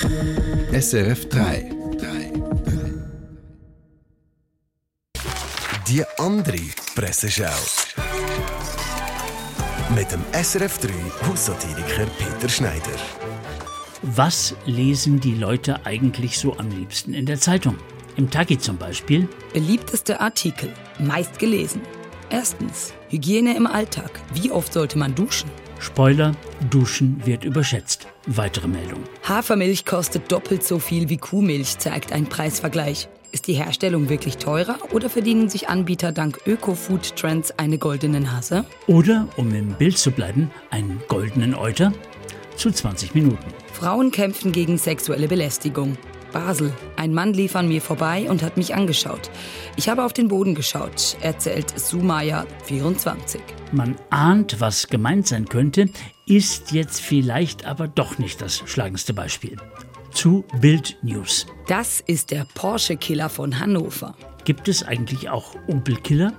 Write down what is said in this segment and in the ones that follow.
SRF 3. Die andere Presseschau. Mit dem SRF 3 Haussatiriker Peter Schneider. Was lesen die Leute eigentlich so am liebsten in der Zeitung? Im Tagi zum Beispiel. Beliebteste Artikel, meist gelesen. Erstens, Hygiene im Alltag. Wie oft sollte man duschen? Spoiler, Duschen wird überschätzt. Weitere Meldung. Hafermilch kostet doppelt so viel wie Kuhmilch, zeigt ein Preisvergleich. Ist die Herstellung wirklich teurer oder verdienen sich Anbieter dank Öko-Food-Trends eine goldene Nase? Oder, um im Bild zu bleiben, einen goldenen Euter zu 20 Minuten. Frauen kämpfen gegen sexuelle Belästigung. Basel. Ein Mann lief an mir vorbei und hat mich angeschaut. Ich habe auf den Boden geschaut, erzählt Sumaya, 24. Man ahnt, was gemeint sein könnte, ist jetzt vielleicht aber doch nicht das schlagendste Beispiel. Zu Bild News. Das ist der Porsche-Killer von Hannover. Gibt es eigentlich auch Opel-Killer?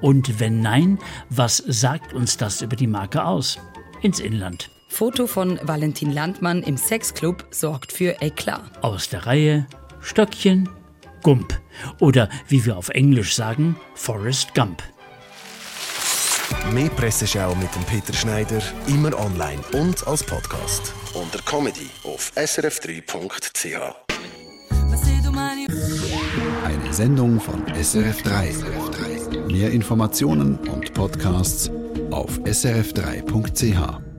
Und wenn nein, was sagt uns das über die Marke aus? Ins Inland. Foto von Valentin Landmann im Sexclub sorgt für Eklat. Aus der Reihe Stöckchen, Gump. Oder wie wir auf Englisch sagen, Forrest Gump. Mehr Presseschau mit dem Peter Schneider, immer online und als Podcast. Unter Comedy auf srf3.ch. Eine Sendung von SRF 3. Mehr Informationen und Podcasts auf srf3.ch.